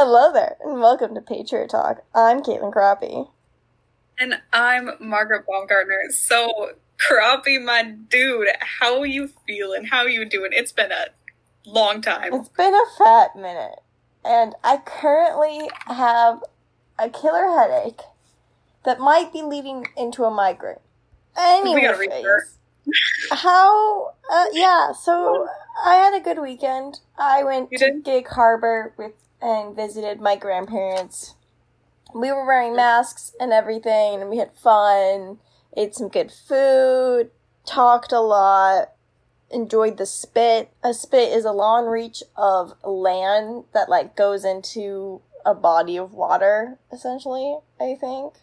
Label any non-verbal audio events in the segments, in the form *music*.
Hello there, and welcome to Patriot Talk. I'm Caitlin Crappie. And I'm Margaret Baumgartner. So, Crappie, my dude, how you feeling? How you doing? It's been a long time. It's been a fat minute, and I currently have a killer headache that might be leading into a migraine. Anyways, how? Uh, yeah, so I had a good weekend. I went to? Gig Harbor with and visited my grandparents. We were wearing masks and everything, and we had fun. Ate some good food. Talked a lot. Enjoyed the spit. A spit is a long reach of land that like goes into a body of water, essentially. I think.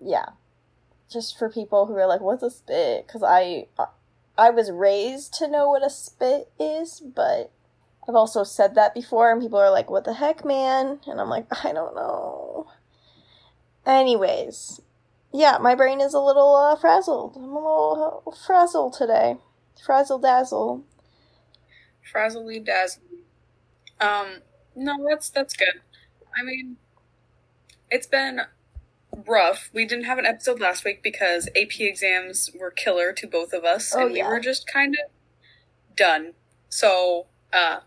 Yeah, just for people who are like, "What's a spit?" Because I, I was raised to know what a spit is, but I've also said that before, and people are like, "What the heck, man?" And I'm like, *laughs* I don't know. Anyways, yeah, my brain is a little uh, frazzled. I'm a little uh, frazzled today. Frazzle dazzle. Frazzly dazzle. Um, no, that's that's good. I mean, it's been rough. We didn't have an episode last week because AP exams were killer to both of us, Oh, and we were just kind of done. So, uh,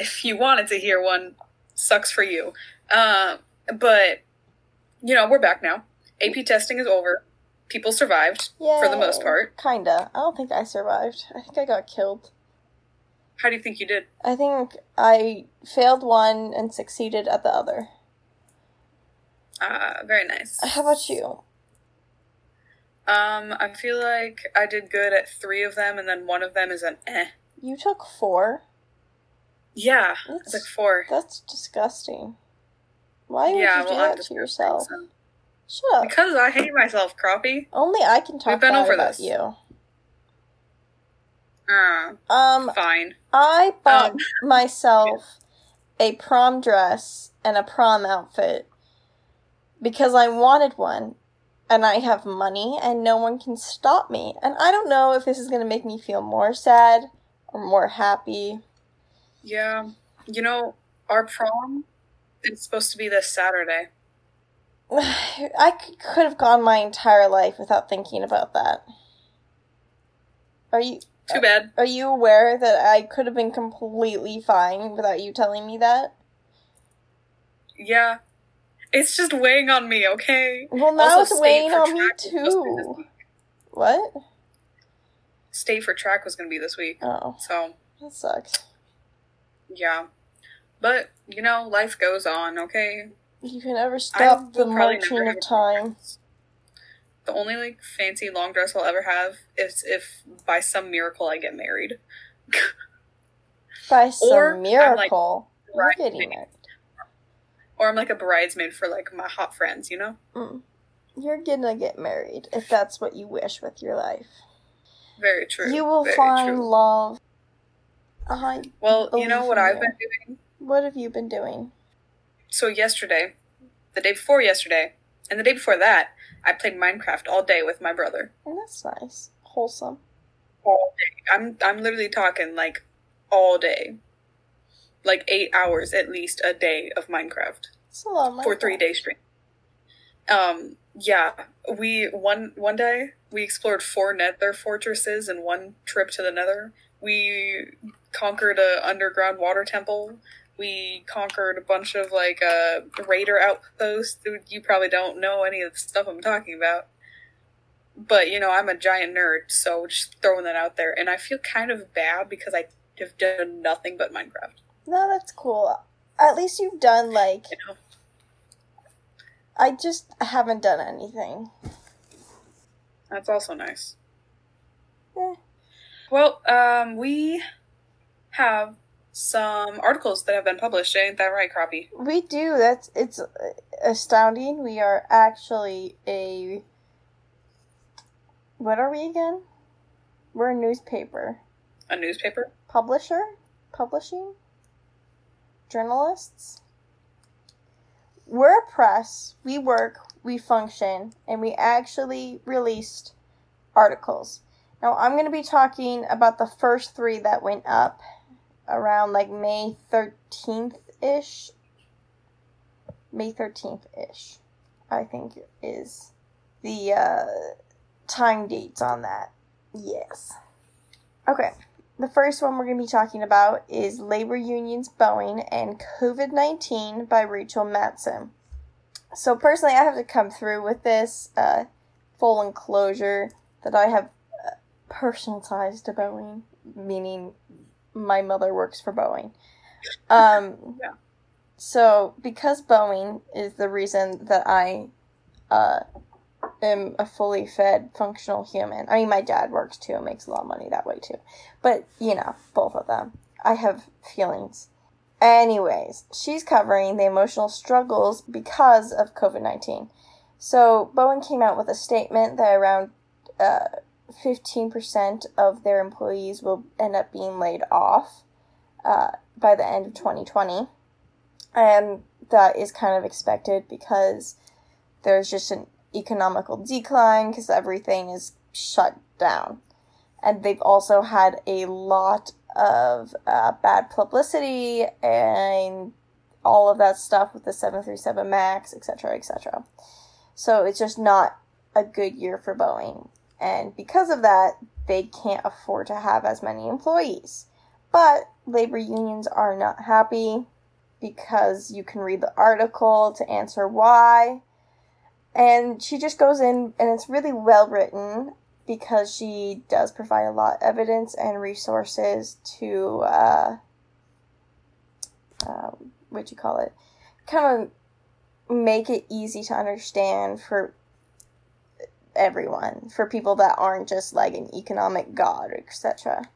if you wanted to hear one, sucks for you. Uh, but you know, we're back now. AP testing is over. People survived Yeah, for the most part. Kinda. I don't think I survived. I think I got killed. How do you think you did? I think I failed one and succeeded at the other. Uh, very nice. How about you? Um, I feel like I did good at three of them, and then one of them is an eh. You took four. Yeah, That's it's like four. that's disgusting. Why would yeah, you do well, that to yourself? so- Shut up. Because I hate myself, Crappie. Only I can talk We've been over about this. you. Uh, Um, fine. I bought Um, *laughs* myself a prom dress and a prom outfit because I wanted one and I have money and no one can stop me. And I don't know if this is going to make me feel more sad or more happy. Yeah, you know, our prom is supposed to be this Saturday. *sighs* I could have gone my entire life without thinking about that. Are you Too bad. are you aware that I could have been completely fine without you telling me that? Yeah. It's just weighing on me, okay? Well, now Also, it's weighing on me track was supposed to be this too. What? Stay for track was going to be this week. Oh, So, that sucks. Yeah. But, you know, life goes on, okay? You can never stop the marching of time. The only like fancy long dress I'll ever have is if by some miracle I get married. By some Or I'm, like, miracle, you're getting married. Or I'm like a bridesmaid for like my hot friends, you know? Mm. You're gonna get married if that's what you wish with your life. Very true. You will find true. love. I. Well, you know what I've you. been doing? What have you been doing? So yesterday, the day before yesterday, and the day before that, I played Minecraft all day with my brother. And that's nice, wholesome. All day. I'm I'm literally talking like all day. Like eight hours at least a day of Minecraft. It's a lot of for three day stream. Um, yeah, we one one day we explored four Nether fortresses in one trip to the Nether. We conquered a underground water temple. We conquered a bunch of like uh raider outposts. You probably don't know any of the stuff I'm talking about. But you know, I'm a giant nerd, so just throwing that out there. And I feel kind of bad because I have done nothing but Minecraft. No, that's cool. At least you've done like. You know? I just haven't done anything. That's also nice. Eh. Well, um, we have some articles that have been published. Ain't that right, Crappie? We do. That's it's astounding. We are actually a what are we again? We're a newspaper A newspaper? publisher, publishing journalists. We're a press. We work. We function, and we actually released articles. Now I'm going to be talking about the first three that went up around like May thirteenth ish May 13th ish, I think is the uh, time dates on that. Yes. Okay. The first one we're going to be talking about is Labor Unions Boeing and COVID 19 by Rachel Matson. So, personally, I have to come through with this uh, full enclosure that I have personalized to Boeing, meaning my mother works for Boeing. Um, *laughs* Yeah. So, because Boeing is the reason that I uh, am a fully fed, functional human. I mean, my dad works too and makes a lot of money that way too. But, you know, both of them. I have feelings. Anyways, she's covering the emotional struggles because of COVID 19. So, Boeing came out with a statement that around uh, 15% of their employees will end up being laid off uh, by the end of 2020. And that is kind of expected because there's just an economical decline because everything is shut down. And they've also had a lot of uh, bad publicity and all of that stuff with the 737 MAX, etc., etc. So it's just not a good year for Boeing. And because of that, they can't afford to have as many employees. But labor unions are not happy because you can read the article to answer why. And she just goes in, and it's really well written because she does provide a lot of evidence and resources to, uh, um, what you call it, kind of make it easy to understand for everyone, for people that aren't just like an economic god, etc.,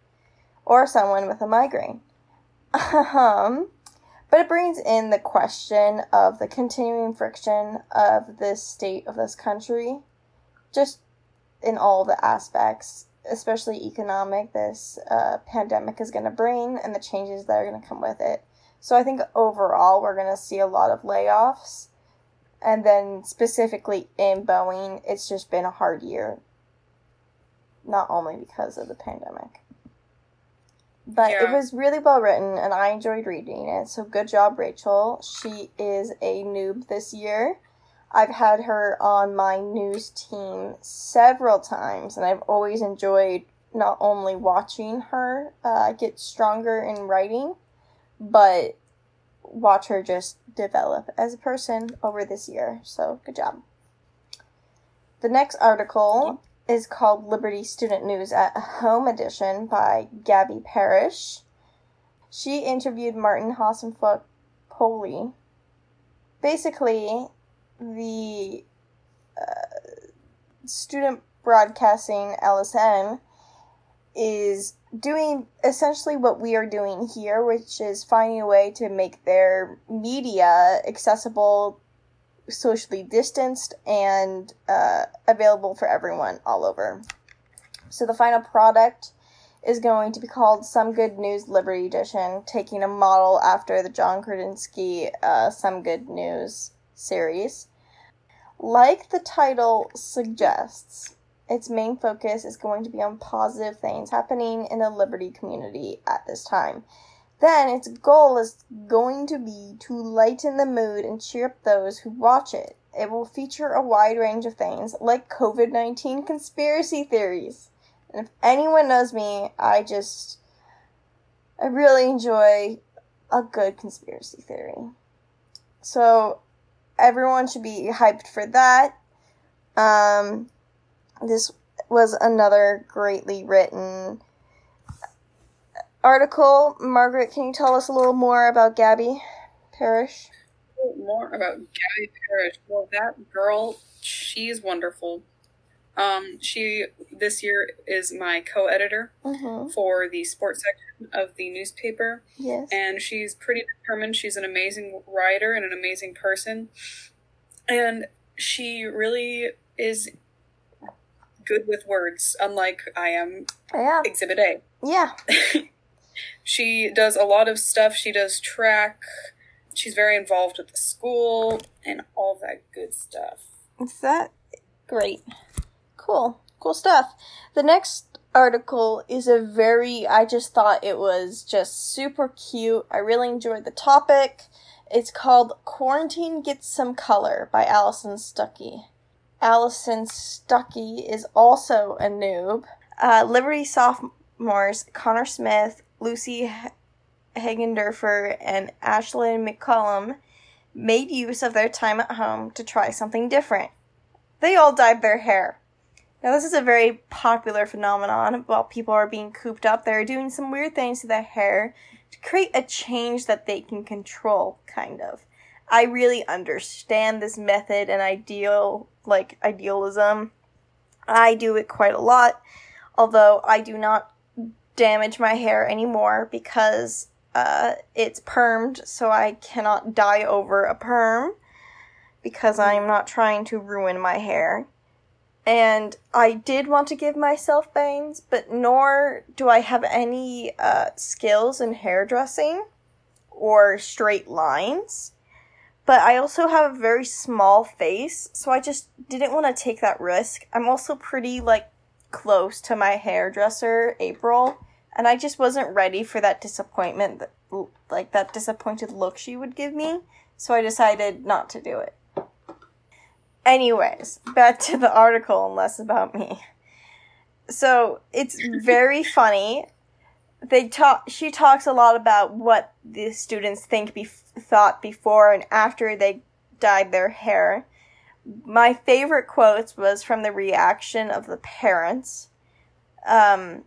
or someone with a migraine. Um, but it brings in the question of the continuing friction of this state of this country, just in all the aspects, especially economic, this uh, pandemic is going to bring and the changes that are going to come with it. So I think overall, we're going to see a lot of layoffs. And then specifically in Boeing, it's just been a hard year, not only because of the pandemic. But it was really well written and I enjoyed reading it. So good job, Rachel. She is a noob this year. I've had her on my news team several times and I've always enjoyed not only watching her uh, get stronger in writing, but watch her just develop as a person over this year. So good job. The next article is called Liberty Student News at Home Edition by Gabby Parrish. She interviewed Martin Hassenfuck Poli. Basically, the uh, student broadcasting LSN is doing essentially what we are doing here, which is finding a way to make their media accessible, socially distanced, and uh, available for everyone all over. So the final product is going to be called Some Good News Liberty Edition, taking a model after the John Krasinski uh, Some Good News series. Like the title suggests, its main focus is going to be on positive things happening in the Liberty community at this time. Then its goal is going to be to lighten the mood and cheer up those who watch it. It will feature a wide range of things like COVID 19 conspiracy theories. And if anyone knows me, I just. I really enjoy a good conspiracy theory. So everyone should be hyped for that. Um, this was another greatly written article. Margaret, can you tell us a little more about Gabby Parrish? More about Gabby Parrish. Well, that girl, she's wonderful. Um, she this year is my co-editor Mm-hmm. for the sports section of the newspaper, Yes. and she's pretty determined. She's an amazing writer and an amazing person, and she really is good with words. Unlike I am, yeah. Exhibit A. Yeah. *laughs* She does a lot of stuff. She does track. She's very involved with the school and all that good stuff. Is that great? Cool. Cool stuff. The next article is a very, I just thought it was just super cute. I really enjoyed the topic. It's called Quarantine Gets Some Color by Allison Stuckey. Allison Stuckey is also a noob. Uh, Liberty sophomores Connor Smith, Lucy Hagendorfer, and Ashlyn McCollum made use of their time at home to try something different. They all dyed their hair. Now, this is a very popular phenomenon. While people are being cooped up, they're doing some weird things to their hair to create a change that they can control, kind of. I really understand this method and ideal, like idealism. I do it quite a lot, although I do not damage my hair anymore because uh, it's permed, so I cannot dye over a perm because I'm not trying to ruin my hair. And I did want to give myself bangs, but nor do I have any uh, skills in hairdressing or straight lines. But I also have a very small face, so I just didn't want to take that risk. I'm also pretty, like, close to my hairdresser, April, and I just wasn't ready for that disappointment, that, like, that disappointed look she would give me, so I decided not to do it. Anyways, back to the article and less about me. So it's *laughs* very funny. They talk. She talks a lot about what the students think be- thought before and after they dyed their hair. My favorite quotes was from the reaction of the parents. Um,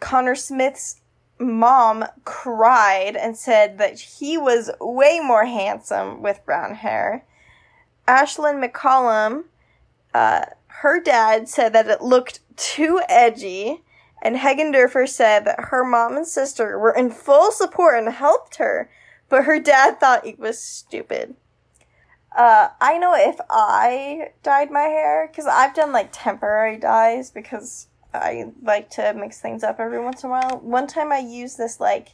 Connor Smith's mom cried and said that he was way more handsome with brown hair. Ashlyn McCollum, uh, her dad said that it looked too edgy, and Hagendorfer said that her mom and sister were in full support and helped her, but her dad thought it was stupid. Uh, I know if I dyed my hair, because I've done like temporary dyes because I like to mix things up every once in a while. One time I used this like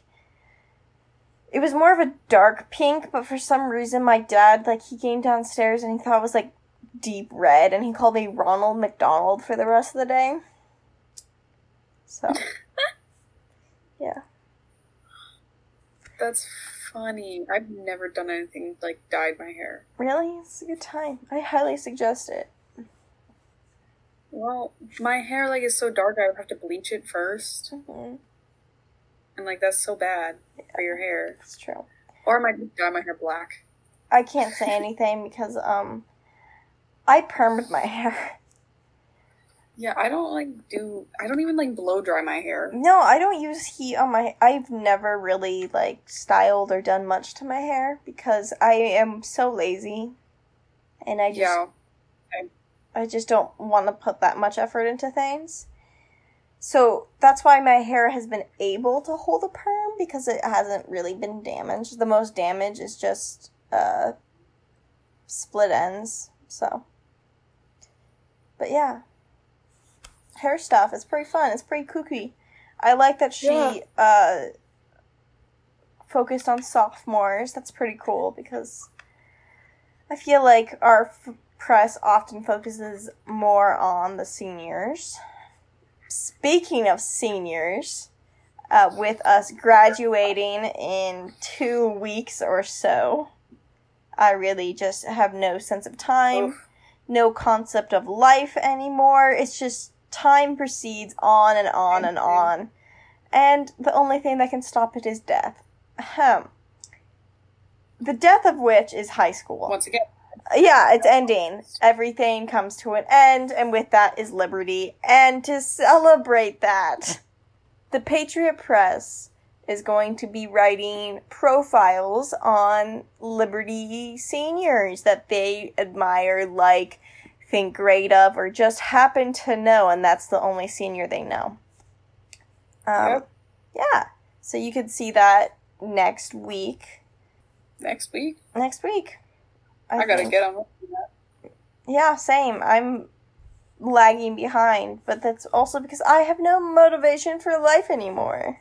it was more of a dark pink, but for some reason my dad like he came downstairs and he thought it was like deep red and he called me Ronald McDonald for the rest of the day. So *laughs* Yeah. That's funny. I've never done anything like dyed my hair. Really? It's a good time. I highly suggest it. Well, my hair like is so dark I would have to bleach it 1st hmm and like that's so bad for your hair. It's true. Or I might dye my hair black. I can't say anything because um I permed my *laughs* hair. Yeah, I don't like do. I don't even like blow dry my hair. No, I don't use heat on my. I've never really like styled or done much to my hair because I am so lazy, and I just Yeah, I just don't want to put that much effort into things. So that's why my hair has been able to hold a perm because it hasn't really been damaged. The most damage is just uh split ends. So But yeah. Hair stuff, it's pretty fun. It's pretty kooky. I like that she Yeah. uh focused on sophomores. That's pretty cool because I feel like our f- press often focuses more on the seniors. Speaking of seniors, uh, with us graduating in two weeks or so, I really just have no sense of time, Oof. no concept of life anymore. It's just time proceeds on and on and on. And the only thing that can stop it is death. Ahem. The death of which is high school. once again, Yeah, it's ending. Everything comes to an end, and with that is liberty. And to celebrate that, *laughs* the Patriot Press is going to be writing profiles on Liberty seniors that they admire, like, think great of, or just happen to know, and that's the only senior they know. Um, Yep. Yeah, so you could see that next week. next week Next week. I, gotta think. get on. Yeah, same. I'm lagging behind, but that's also because I have no motivation for life anymore.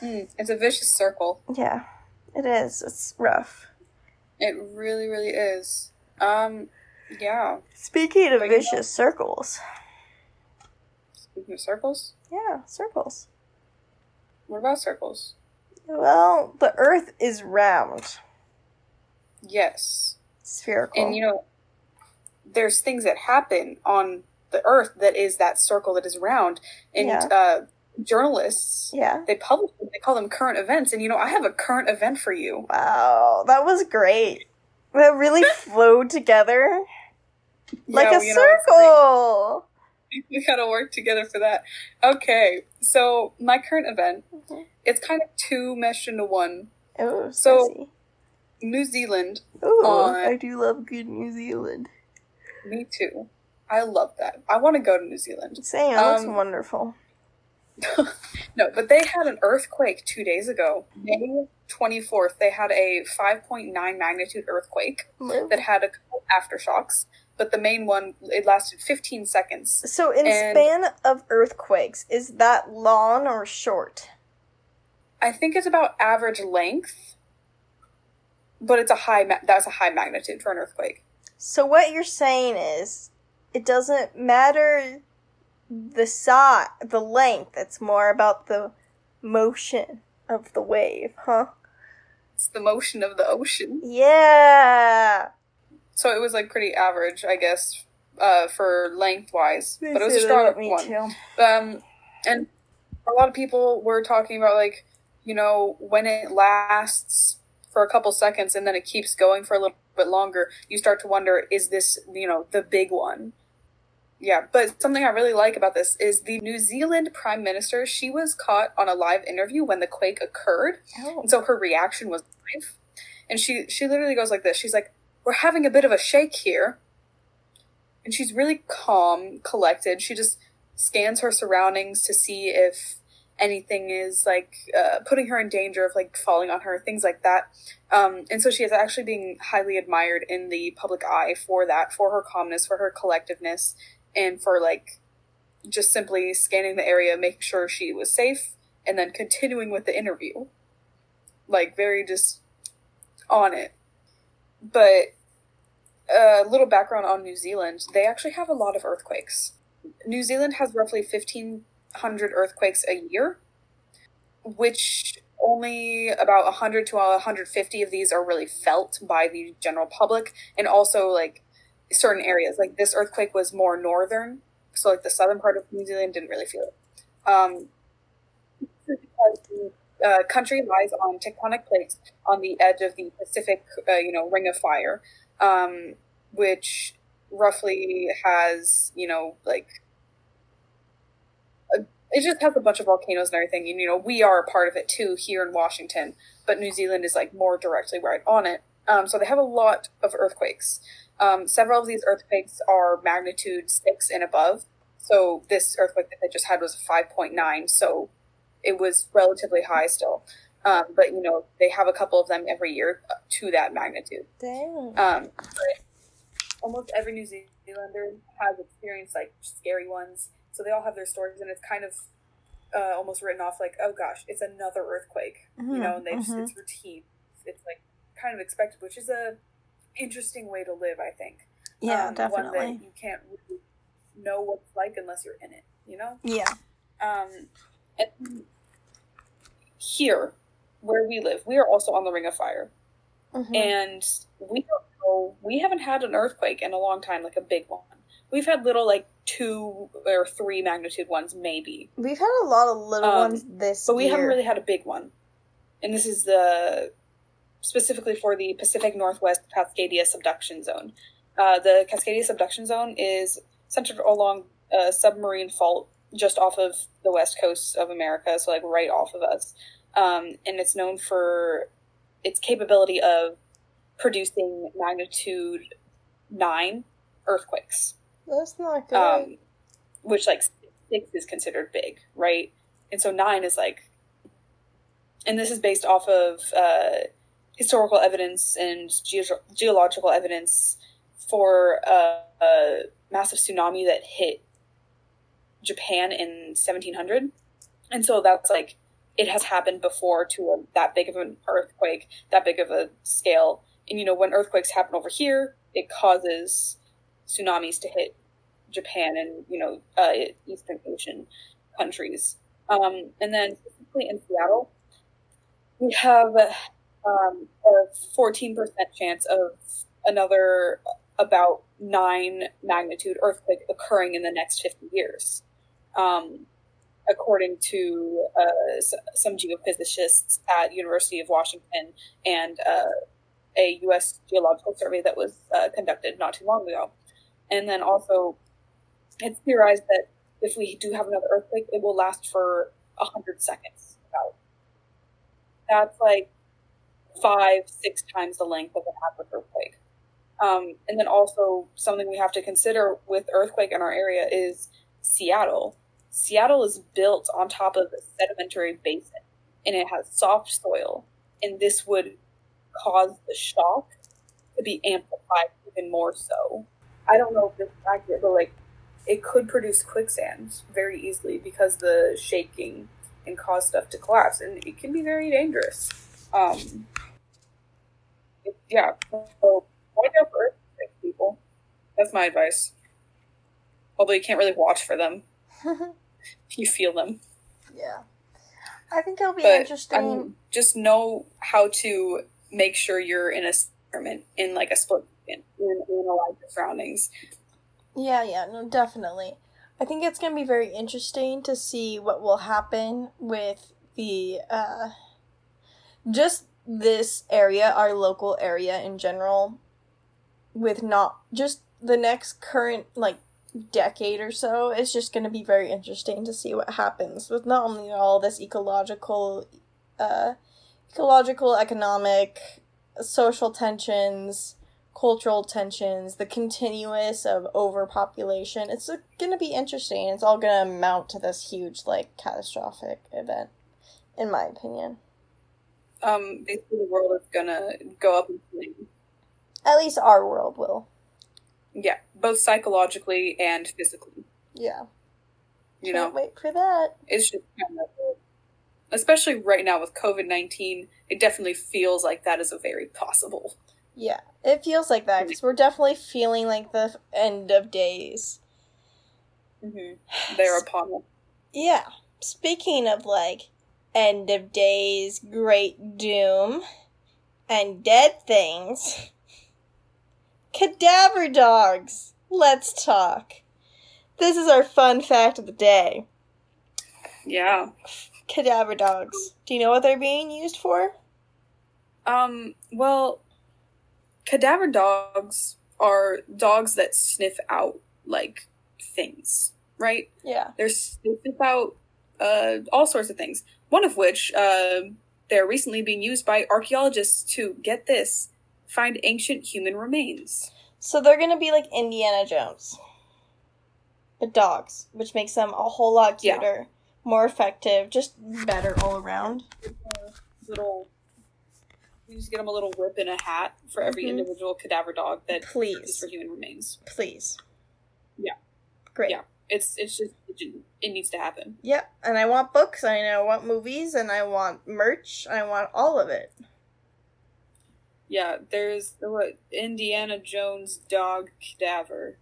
Hmm, it's a vicious circle. Yeah, it is. It's rough. It really, really is. Um, yeah. Speaking of But you know- vicious circles, Speaking of circles, yeah, circles. what about circles? Well, the earth is round. Yes. Spherical. And you know, there's things that happen on the earth that is that circle that is round. And Yeah. uh, journalists, yeah. they publish, they call them current events. And you know, I have a current event for you. Wow, that was great. That really *laughs* flowed together like Yeah, a know, it's circle. we gotta work together for that. Okay, so my current event, Mhm. it's kind of two meshed into one. Oh, So- spicy. New Zealand, Oh, I do love good New Zealand. me too. I love that. I want to go to New Zealand. Sam, it looks Um, wonderful. *laughs* No, but they had an earthquake two days ago. May 24th, they had a 5.9 magnitude earthquake that had a couple aftershocks, but the main one, it lasted 15 seconds. So, in and- span of earthquakes, is that long or short? I think it's about average length, but it's a high, ma- that's a high magnitude for an earthquake. So, what you're saying is, it doesn't matter the size, the length. It's more about the motion of the wave, huh? It's the motion of the ocean. Yeah. So it was like pretty average, I guess, uh, for lengthwise, They but it was a strong one. too. Um, and a lot of people were talking about like, you know, when it lasts for a couple seconds and then it keeps going for a little bit longer, you start to wonder, is this, you know, the big one? Yeah, but something I really like about this is the New Zealand Prime Minister, she was caught on a live interview when the quake occurred. Oh. And so her reaction was live. And she she literally goes like this. She's like, We're having a bit of a shake here. And she's really calm, collected. She just scans her surroundings to see if anything is like uh, putting her in danger of like falling on her, things like that. Um, and so she is actually being highly admired in the public eye for that, for her calmness, for her collectiveness, and for like just simply scanning the area, making sure she was safe, and then continuing with the interview. Like very just on it. But a little background on New Zealand, they actually have a lot of earthquakes. New Zealand has roughly 1,500 earthquakes a year, which only about 100 to 150 of these are really felt by the general public, and also like certain areas. Like this earthquake was more northern, so like the southern part of New Zealand didn't really feel it. Um, the uh, country lies on tectonic plates on the edge of the Pacific, uh, you know, Ring of Fire, um, which roughly has, you know, like it just has a bunch of volcanoes and everything. And you know, we are a part of it too here in Washington, but New Zealand is like more directly right on it. Um, so they have a lot of earthquakes. Um, several of these earthquakes are magnitude six and above. So this earthquake that they just had was a five point nine. So it was relatively high still. Um, but you know, they have a couple of them every year to that magnitude. Dang. Um, but almost every New Zealander has experienced like scary ones, so they all have their stories, and it's kind of uh, almost written off like, oh gosh, it's another earthquake, you know, and they just, Mhm. it's routine. It's like kind of expected, which is a interesting way to live, I think. yeah, Um, One definitely. that you can't really know what it's like unless you're in it, you know. Yeah. Um, and here, where we live, we are also on the Ring of Fire Mhm. and we don't know we haven't had an earthquake in a long time like a big one we've had little like two or three magnitude ones maybe We've had a lot of little Um, ones this but we year. haven't really had a big one and this is the specifically for the pacific northwest cascadia subduction zone uh, the cascadia subduction zone is centered along a submarine fault just off of the west coast of america so like right off of us um, and it's known for its capability of producing magnitude nine earthquakes, That's not good. um, which like six is considered big, right? And so nine is like, and this is based off of uh, historical evidence and ge- geological evidence for a, a massive tsunami that hit Japan in 1700, and so that's like it has happened before to a, that big of an earthquake, that big of a scale. And you know, when earthquakes happen over here, it causes tsunamis to hit Japan and you know uh, Eastern Asian countries. Um, and then specifically in Seattle, we have um, a 14% chance of another about nine magnitude earthquake occurring in the next 50 years. Um, according to uh, some geophysicists at University of Washington and uh, a U.S. geological survey that was uh, conducted not too long ago. And then also, it's theorized that if we do have another earthquake, it will last for 100 seconds. About. That's like five, six times the length of an average earthquake. Um, and then also, something we have to consider with earthquake in our area is Seattle. Seattle is built on top of a sedimentary basin and it has soft soil. And this would cause the shock to be amplified even more so. I don't know if this is accurate, but like it could produce quicksand very easily because the shaking and cause stuff to collapse, and it can be very dangerous. Um, yeah, so watch out for people. That's my advice. Although you can't really watch for them, *laughs* you feel them. Yeah, I think it'll be But, interesting. um, just know how to make sure you're in a environment in like a split second and analyze your surroundings. Yeah, yeah, no, definitely. I think it's going to be very interesting to see what will happen with the uh just this area, our local area in general with not just the next current like decade or so. It's just going to be very interesting to see what happens with not only all this ecological uh ecological, economic, social tensions, cultural tensions, the continuous of overpopulation. It's going to be interesting. It's all going to amount to this huge, like, catastrophic event, in my opinion. Um, basically, the world is gonna go up in flames. At least our world will. Yeah, both psychologically and physically. Yeah. You Can't know, wait for that. it's just kind of, especially right now with COVID nineteen, it definitely feels like that is a very possible. Yeah. It feels like that because we're definitely feeling like the end of days. Mm-hmm. They're upon us. *sighs* Yeah. Speaking of like end of days, great doom, and dead things, cadaver dogs. Let's talk. This is our fun fact of the day. Yeah. Cadaver dogs. Do you know what they're being used for? Um. Well, cadaver dogs are dogs that sniff out like things, right? Yeah. They're they sniff out uh, all sorts of things. One of which uh, they're recently being used by archaeologists to get this find ancient human remains. So they're gonna be like Indiana Jones. But dogs, which makes them a whole lot Yeah. cuter, more effective, just better all around. Little. You just get them a little whip and a hat for every Mhm. individual cadaver dog that is Please. for human remains. Please. Yeah. Great. Yeah. It's it's just it, needs to happen. Yep, and I want books, and I want movies, and I want merch, I want all of it. Yeah, there's the what Indiana Jones dog cadaver.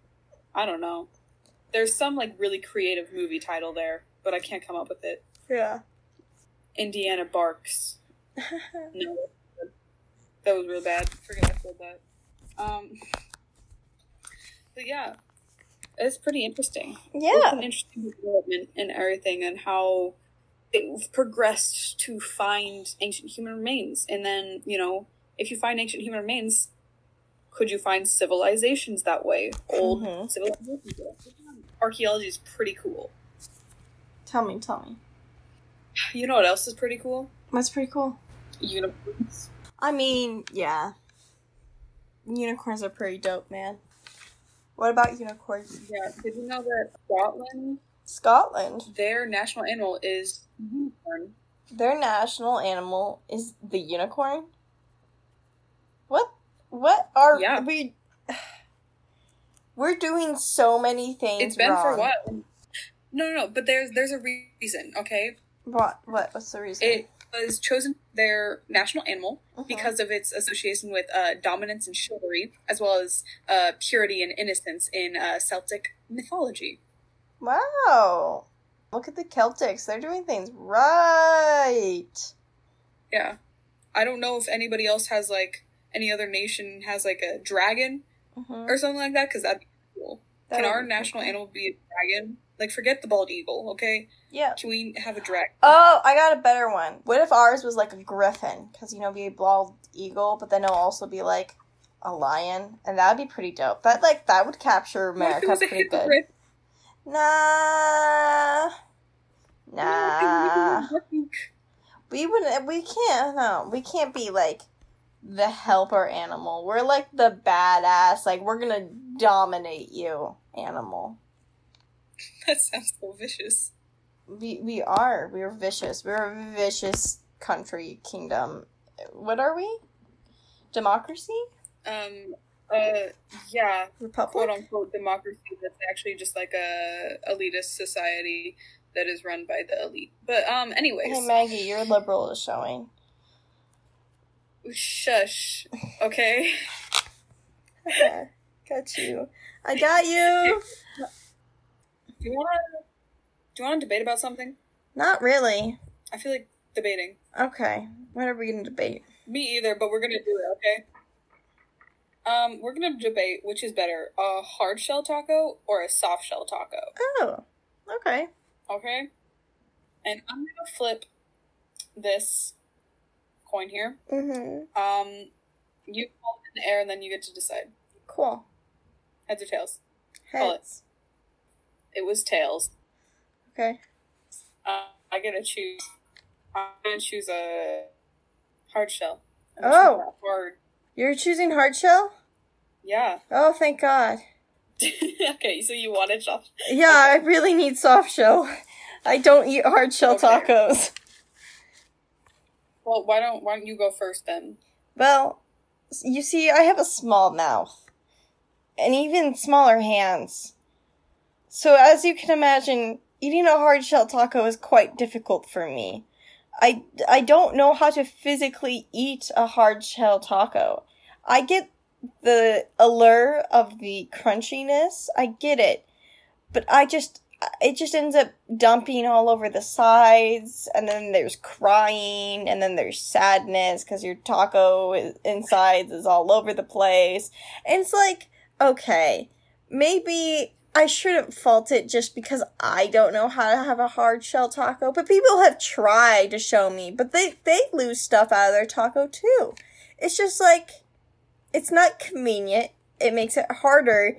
I don't know. There's some like really creative movie title there, but I can't come up with it. Yeah. Indiana barks. *laughs* No, that was real bad. Forget I said that. Um, but yeah, it's pretty interesting. It's yeah. an interesting development and everything, and how they've progressed to find ancient human remains. And then, you know, if you find ancient human remains, could you find civilizations that way? Old Mhm. civilizations. Archaeology is pretty cool. Tell me, tell me. You know what else is pretty cool? That's pretty cool. Unicorns. I mean, yeah. Unicorns are pretty dope, man. What about unicorns? Yeah. Did you know that Scotland, Scotland. their national animal is unicorn? Their national animal is the unicorn. What? What are Yeah. we? We're doing so many things. It's been for wrong. what? No, no, no. But there's there's a reason. Okay, What? What? What's the reason? it was chosen their national animal Mhm. because of its association with uh, dominance and chivalry, as well as uh, purity and innocence in uh, Celtic mythology. Wow. Look at the Celtics. They're doing things right. Yeah, I don't know if anybody else has like any other nation has like a dragon Mhm. or something like that because that'd be cool. That Can our national cool. animal be a dragon? Like, forget the bald eagle, okay? Yeah. Can we have a dragon? Oh, I got a better one. What if ours was like a griffin? Because, you know, be a bald eagle, but then it'll also be like a lion. And that'd be pretty dope. That, like, that would capture What if it America was a pretty good. hippogriff? Nah. Nah. We wouldn't, we can't, no, we can't be like the helper animal. We're like the badass, like, we're gonna dominate you animal. *laughs* That sounds so vicious. We we are. We're vicious. We're a vicious country kingdom. What are we? Democracy? Um, uh, yeah, Republic? quote unquote democracy that's actually just like a elitist society that is run by the elite. But um, anyways, Hey Maggie, your liberal is showing. shush. Okay. Okay, got you. I got you. *laughs* Do you wanna do you wanna debate about something? Not really. I feel like debating. Okay, what are we gonna debate? Me either, but we're gonna do it, okay? Um, we're gonna debate which is better, a hard shell taco or a soft shell taco. Oh, okay. Okay? And I'm gonna flip this coin here. Mm-hmm. Um, you hold it in the air and then you get to decide. Cool. Heads or tails? Call. Heads. It was tails. Okay. Uh, I get to choose. I'm gonna choose a hard shell. I'm Oh. Hard. You're choosing hard shell? Yeah. *laughs* Oh, thank God. okay, so you want wanted soft. Yeah, I really need soft shell. I don't eat hard shell Okay. tacos. Well, why don't why don't you go first then? Well, you see, I have a small mouth and even smaller hands. So, as you can imagine, eating a hard shell taco is quite difficult for me. I, I don't know how to physically eat a hard shell taco. I get the allure of the crunchiness, I get it, but I just it just ends up dumping all over the sides and then there's crying and then there's sadness because your taco is, insides is all over the place and it's like okay maybe i shouldn't fault it just because i don't know how to have a hard shell taco but people have tried to show me but they they lose stuff out of their taco too. It's just like it's not convenient. It makes it harder.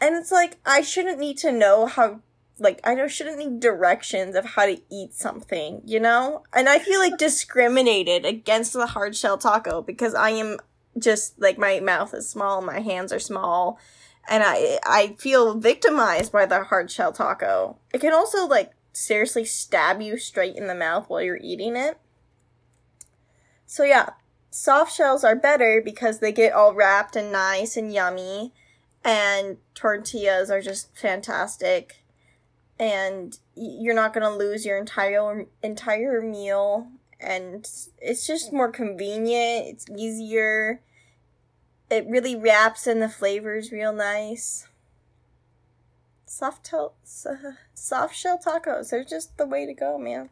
And it's like I shouldn't need to know how like I shouldn't need directions of how to eat something, you know? And I feel like discriminated against the hard shell taco because I am just like my mouth is small, my hands are small, and I I feel victimized by the hard shell taco. It can also like seriously stab you straight in the mouth while you're eating it. So yeah, soft shells are better because they get all wrapped and nice and yummy. And tortillas are just fantastic. And you're not going to lose your entire entire meal. And it's just more convenient. It's easier it really wraps in the flavors real nice soft tel- *laughs* soft shell tacos they're just the way to go man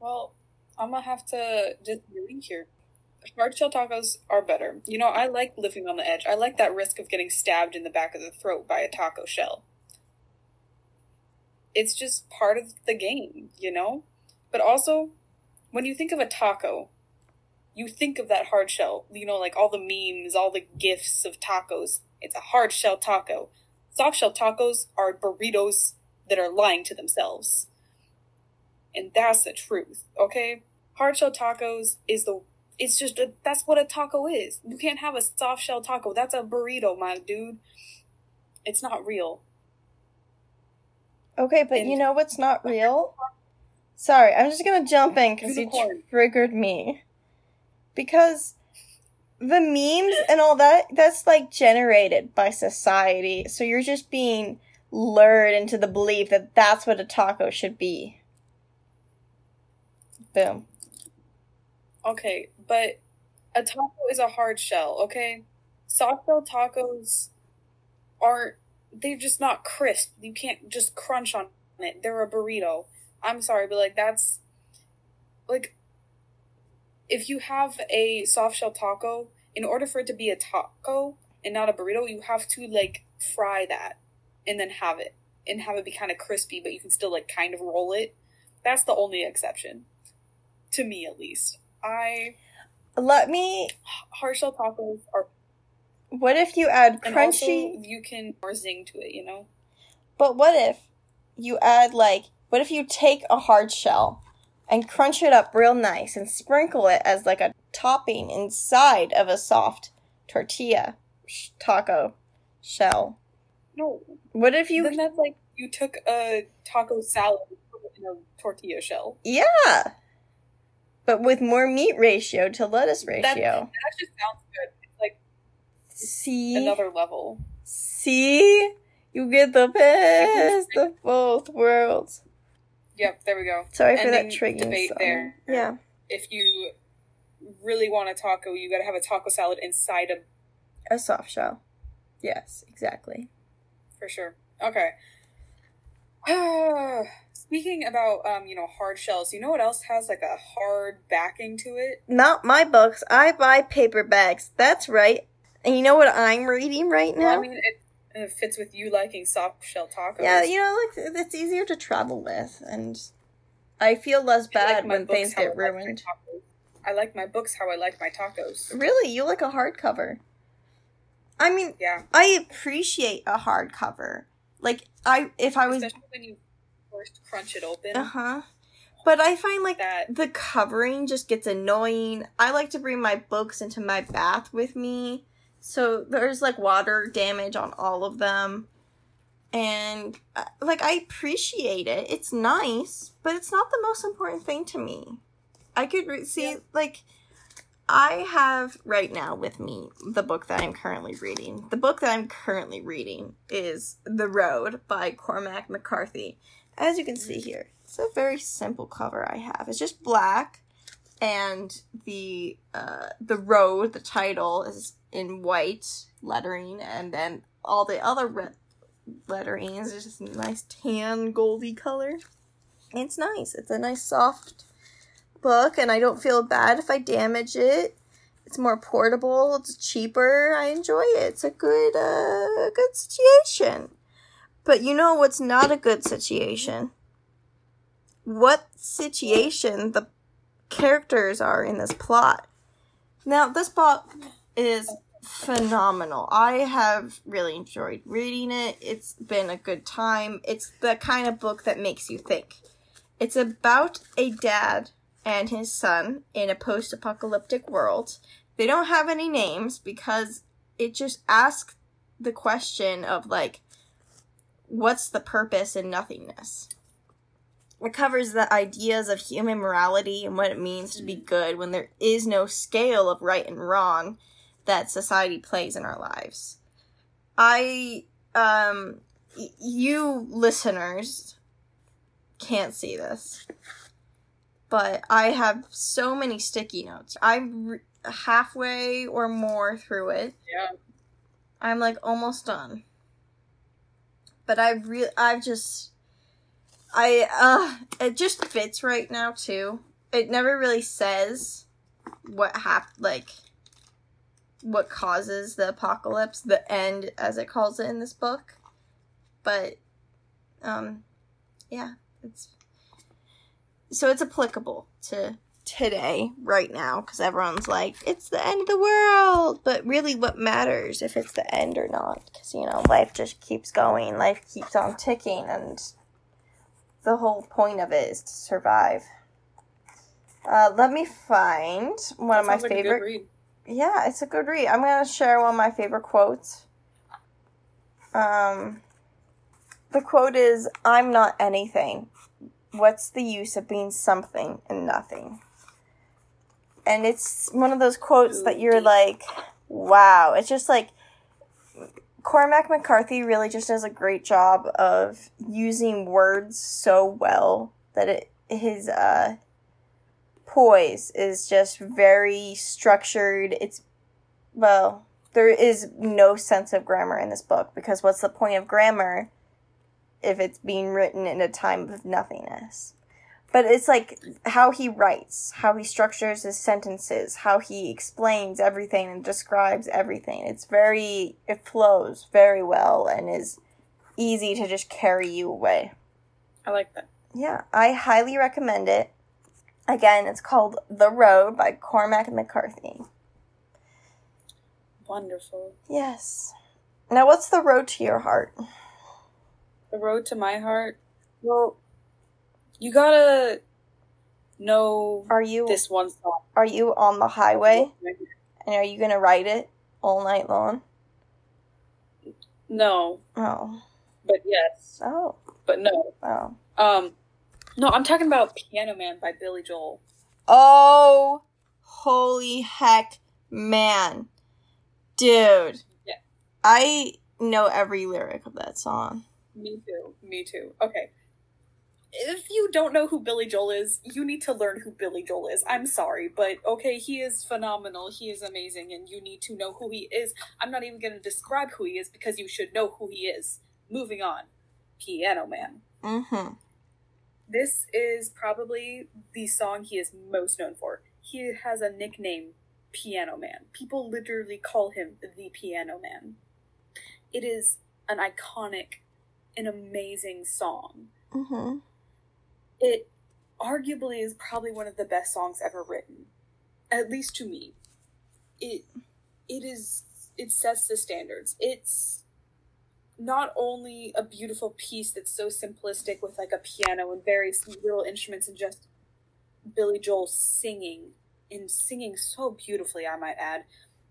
Well, I'm gonna have to disagree here. Hard shell tacos are better. You know, I like living on the edge. I like that risk of getting stabbed in the back of the throat by a taco shell. It's just part of the game, you know? But also, when you think of a taco, you think of that hard shell. You know, like all the memes, all the gifs of tacos. It's a hard shell taco. Soft shell tacos are burritos that are lying to themselves. And that's the truth, okay? Hard shell tacos is the it's just a, that's what a taco is. You can't have a soft shell taco. That's a burrito, my dude. It's not real. okay but And- you know what's not real sorry i'm just gonna jump in because you Unicorn. triggered me because the memes and all that that's like generated by society so you're just being lured into the belief that that's what a taco should be boom Okay, but a taco is a hard shell, okay? Soft shell tacos aren't they're just not crisp. You can't just crunch on it. They're a burrito. I'm sorry, but like that's like if you have a soft shell taco, in order for it to be a taco and not a burrito, you have to like fry that and then have it and have it be kind of crispy, but you can still like kind of roll it. That's the only exception, to me at least. I Let me. hard shell tacos are What if you add crunchy? you can more zing to it, you know. But what if you add like what if you take a hard shell and crunch it up real nice and sprinkle it as like a topping inside of a soft tortilla sh- taco shell? No, What if you then that's like you took a taco salad and put it in a tortilla shell. Yeah. But with more meat ratio to lettuce ratio. That, that just sounds good. It's like See? another level. See? You get the best of both worlds. Yep, there we go. Sorry for that Ending debate song. there. Yeah. If you really want a taco, you gotta have a taco salad inside a A soft shell. Yes, exactly. for sure. Okay. *sighs* Speaking about um, you know, hard shells, you know what else has like a hard backing to it? Not my books. I buy paperbacks. That's right. And you know what I'm reading right Well, now? I mean, it, it fits with you liking soft shell tacos. yeah, you know, like it's easier to travel with, and I feel less like bad my when things get I ruined. tacos. I like my books how I like my tacos. Really, you like a hardcover? I mean, Yeah, I appreciate a hardcover. Like I, if I was, especially when you first crunch it open. uh huh. But I find like That the covering just gets annoying. I like to bring my books into my bath with me. So there's like water damage on all of them. And uh, like I appreciate it. It's nice, but it's not the most important thing to me. I could re- see Yeah. like I have right now with me the book that I'm currently reading. The book that I'm currently reading is The Road by Cormac McCarthy. As you can see here, it's a very simple cover I have. It's just black, and the uh, the road, the title is in white lettering, and then all the other lettering is just a nice tan goldy color. It's nice. It's a nice soft book, and I don't feel bad if I damage it. It's more portable. It's cheaper. I enjoy it. It's a good, uh, good situation. But you know what's not a good situation? What situation the characters are in this plot. Now, this book is phenomenal. I have really enjoyed reading it. It's been a good time. It's the kind of book that makes you think. It's about a dad and his son in a post apocalyptic world. They don't have any names because it just asks the question of, like, what's the purpose in nothingness? It covers the ideas of human morality and what it means to be good when there is no scale of right and wrong that society plays in our lives. I, um, y- you listeners can't see this, but I have so many sticky notes. I'm re- halfway or more through it. yeah, I'm like almost done. But I really, I've just, I, uh, it just fits right now too. It never really says what hap- like, what causes the apocalypse, the end, as it calls it in this book. But, um, yeah, it's, so it's applicable to today, right now, because everyone's like, it's the end of the world. But really, what matters if it's the end or not? Because, you know, life just keeps going, life keeps on ticking, and the whole point of it is to survive. Uh, let me find one that of my like a good favorite. read. Yeah, it's a good read. I'm gonna share one of my favorite quotes. Um, the quote is, "I'm not anything. What's the use of being something and nothing?" And it's one of those quotes that you're Deep. like, "Wow!" It's just like Cormac McCarthy really just does a great job of using words so well that it his uh poise is just very structured. It's well, there is no sense of grammar in this book because what's the point of grammar if it's being written in a time of nothingness? But it's like how he writes, how he structures his sentences, how he explains everything and describes everything. It's very, it flows very well and is easy to just carry you away. I like that. Yeah, I highly recommend it. Again, it's called The Road by Cormac McCarthy. Wonderful. Yes. Now, what's the road to your heart? The road to my heart. Well, you gotta know Are you this one song. are you on the highway and are you gonna ride it all night long? No, Oh, but yes, oh, but no. oh, Um, no, I'm talking about Piano Man by Billy Joel. oh! Holy heck, man, dude! Yeah. I know every lyric of that song. Me too. Me too. Okay. If you don't know who Billy Joel is, you need to learn who Billy Joel is. I'm sorry, but okay, he is phenomenal. He is amazing, and you need to know who he is. I'm not even going to describe who he is because you should know who he is. Moving on. Piano Man. Mm-hmm. This is probably the song he is most known for. He has a nickname, Piano Man. People literally call him the Piano Man. It is an iconic, an amazing song. Mm-hmm. It arguably is probably one of the best songs ever written, at least to me. It it is it sets the standards. It's not only a beautiful piece that's so simplistic with like a piano and various little instruments and just Billy Joel singing and singing so beautifully, I might add,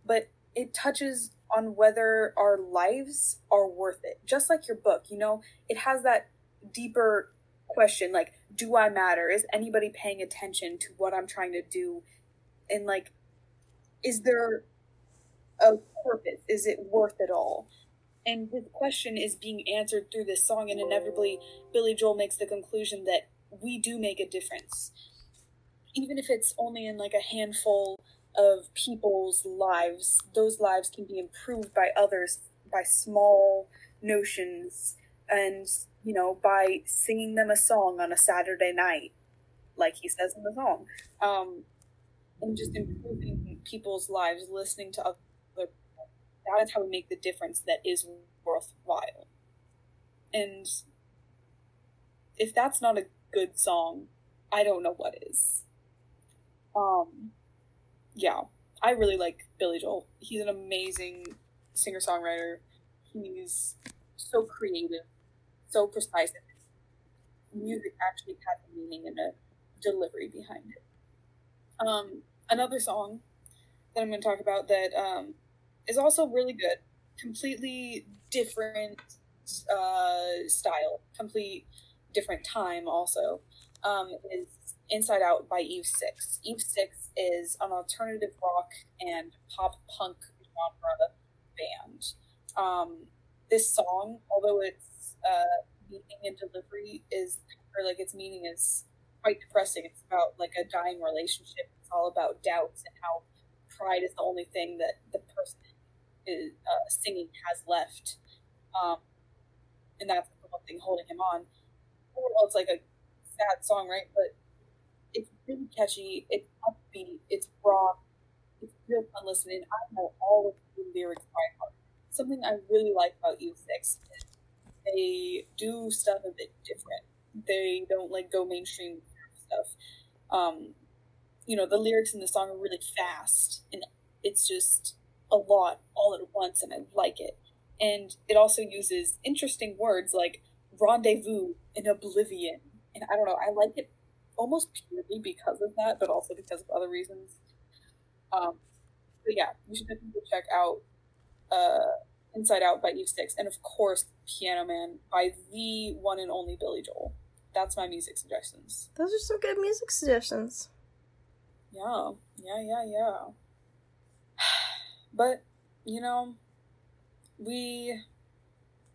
but it touches on whether our lives are worth it. Just like your book, you know, it has that deeper question like, do I matter? Is anybody paying attention to what I'm trying to do? And like, is there a purpose? Is it worth it all? And this question is being answered through this song, and inevitably, Billy Joel makes the conclusion that we do make a difference. Even if it's only in like a handful of people's lives, those lives can be improved by others by small notions and, you know, by singing them a song on a Saturday night, like he says in the song. Um, and just improving people's lives, listening to other people. That is how we make the difference that is worthwhile. And if that's not a good song, I don't know what is. Um, yeah, I really like Billy Joel. He's an amazing singer songwriter. He's so creative, so precise. That music actually has a meaning and a delivery behind it. Um, another song that I'm going to talk about that um, is also really good, completely different uh, style, complete different time also, um, is Inside Out by Eve Six. Eve Six is an alternative rock and pop punk genre band. Um, this song, although its uh, meaning and delivery is, or like its meaning is quite depressing. It's about like a dying relationship. It's all about doubts and how pride is the only thing that the person is uh, singing has left. Um, and that's the one thing holding him on. Overall, it's like a sad song, right? But it's really catchy. It's upbeat. It's raw. It's real fun listening. I know all of the lyrics by heart. Something I really like about Eve Six is they do stuff a bit different. They don't like go mainstream stuff. Um, you know, the lyrics in the song are really fast and it's just a lot all at once and I like it. And it also uses interesting words like rendezvous and oblivion. And I don't know, I like it almost purely because of that, but also because of other reasons. Um, but yeah, you should definitely check out uh, Inside Out by Eve Six, and of course, Piano Man by the one and only Billy Joel. That's my music suggestions. Those are some good music suggestions. Yeah, yeah, yeah, yeah. *sighs* But, you know, we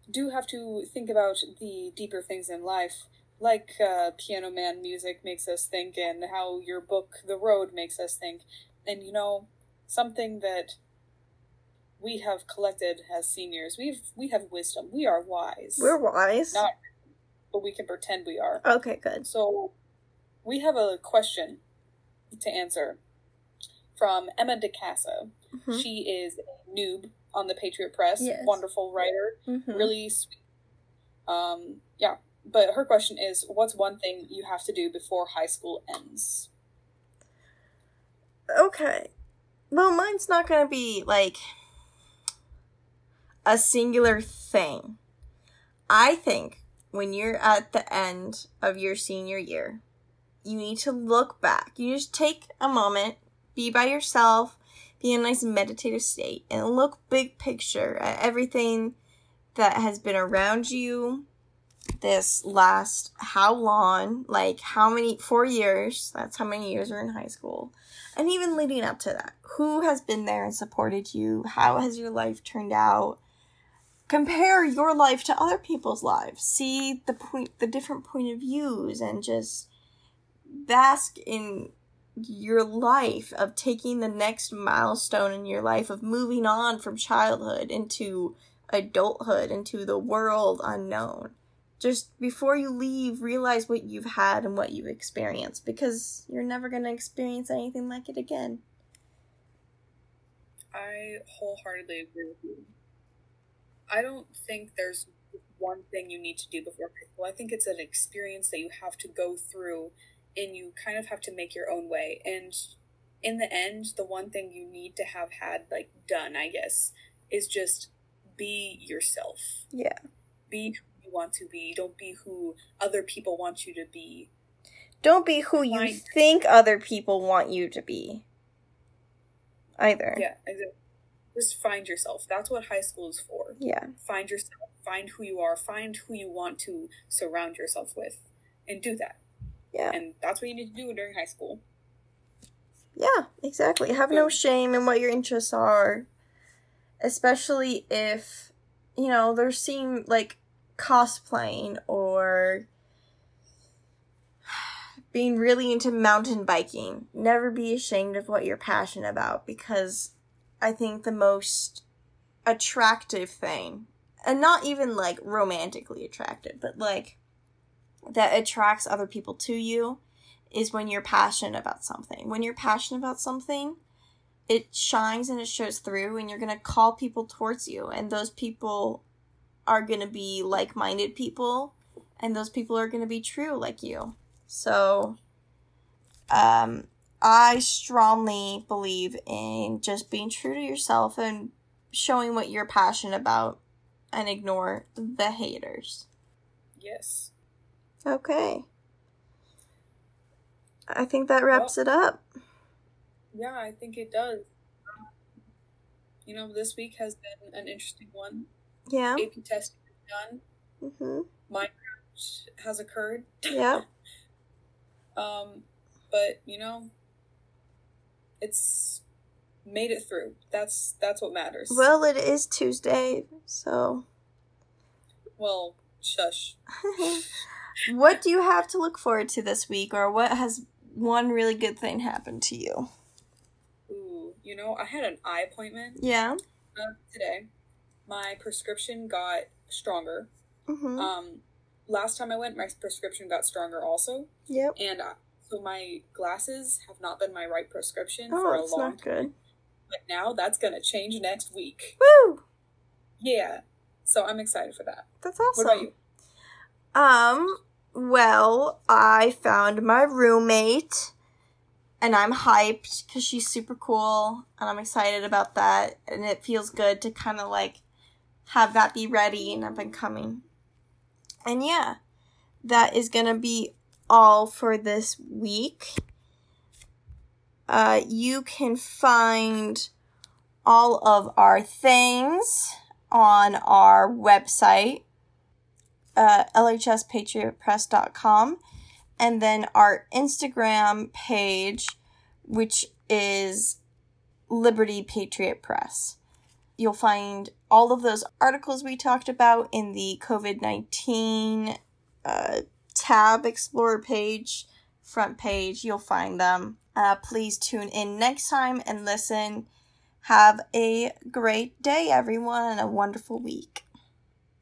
do have to think about the deeper things in life, like uh, Piano Man music makes us think, and how your book, The Road, makes us think. And, you know, something that we have collected as seniors, we've we have wisdom. We are wise. We're wise. not, but we can pretend we are. Okay, good. So, we have a question to answer from Emma DeCasa. Mhm. She is a noob on the Patriot Press, Yes. wonderful writer, Mhm. really sweet. Um, yeah, but her question is, what's one thing you have to do before high school ends? Okay. Well, mine's not going to be like a singular thing. I think when you're at the end of your senior year, you need to look back. You just take a moment, be by yourself, be in a nice meditative state, and look big picture at everything that has been around you this last how long? Like how many four years? That's how many years are in high school. And even leading up to that who has been there and supported you? How has your life turned out compare your life to other people's lives. See the point the different point of views and just bask in your life of taking the next milestone in your life of moving on from childhood into adulthood into the world unknown. Just before you leave realize what you've had and what you've experienced because you're never going to experience anything like it again. I wholeheartedly agree with you. I don't think there's one thing you need to do before school. I think it's an experience that you have to go through and you kind of have to make your own way. And in the end, the one thing you need to have had like done, I guess, is just be yourself. yeah Be who you want to be. Don't be who other people want you to be. don't be who you think other people want you to be either Yeah, exactly. Just find yourself. That's what high school is for. yeah find yourself, find who you are, find who you want to surround yourself with, and do that. yeah And that's what you need to do during high school. Yeah, exactly. Have no shame in what your interests are. Especially if, you know, there seem like cosplaying or being really into mountain biking. Never be ashamed of what you're passionate about because I think the most attractive thing, and not even like romantically attractive, but like that attracts other people to you is when you're passionate about something. When you're passionate about something, it shines and it shows through, and you're going to call people towards you. And those people are going to be like minded people, and those people are going to be true like you. So, um, I strongly believe in just being true to yourself and showing what you're passionate about and ignore the haters. Yes. Okay. I think that wraps it up. Yeah, I think it does. You know, this week has been an interesting one. Yeah. AP testing is done. hmm Minecraft has occurred. Yeah. *laughs* Um, but you know, it's made it through. That's that's what matters. Well, it is Tuesday, so well, shush. *laughs* what do you have to look forward to this week, or what has one really good thing happened to you? Ooh, you know, I had an eye appointment Yeah. uh, today. My prescription got stronger. Mm-hmm. Um, last time I went, my prescription got stronger also, yep. and uh, so my glasses have not been my right prescription Oh, for a that's long not time. But now that's gonna change next week. Woo! Yeah, so I'm excited for that. That's What awesome. about you? Um, well, I found my roommate and I'm hyped because she's super cool and I'm excited about that. And it feels good to kind of like have that be ready and up and coming. And yeah, that is going to be all for this week. Uh, you can find all of our things on our website uh, lhspatriotpress.com and then our Instagram page, which is Liberty Patriot Press. You'll find all of those articles we talked about in the COVID 19 uh, tab Explorer page, front page. You'll find them. Uh, please tune in next time and listen. Have a great day, everyone, and a wonderful week.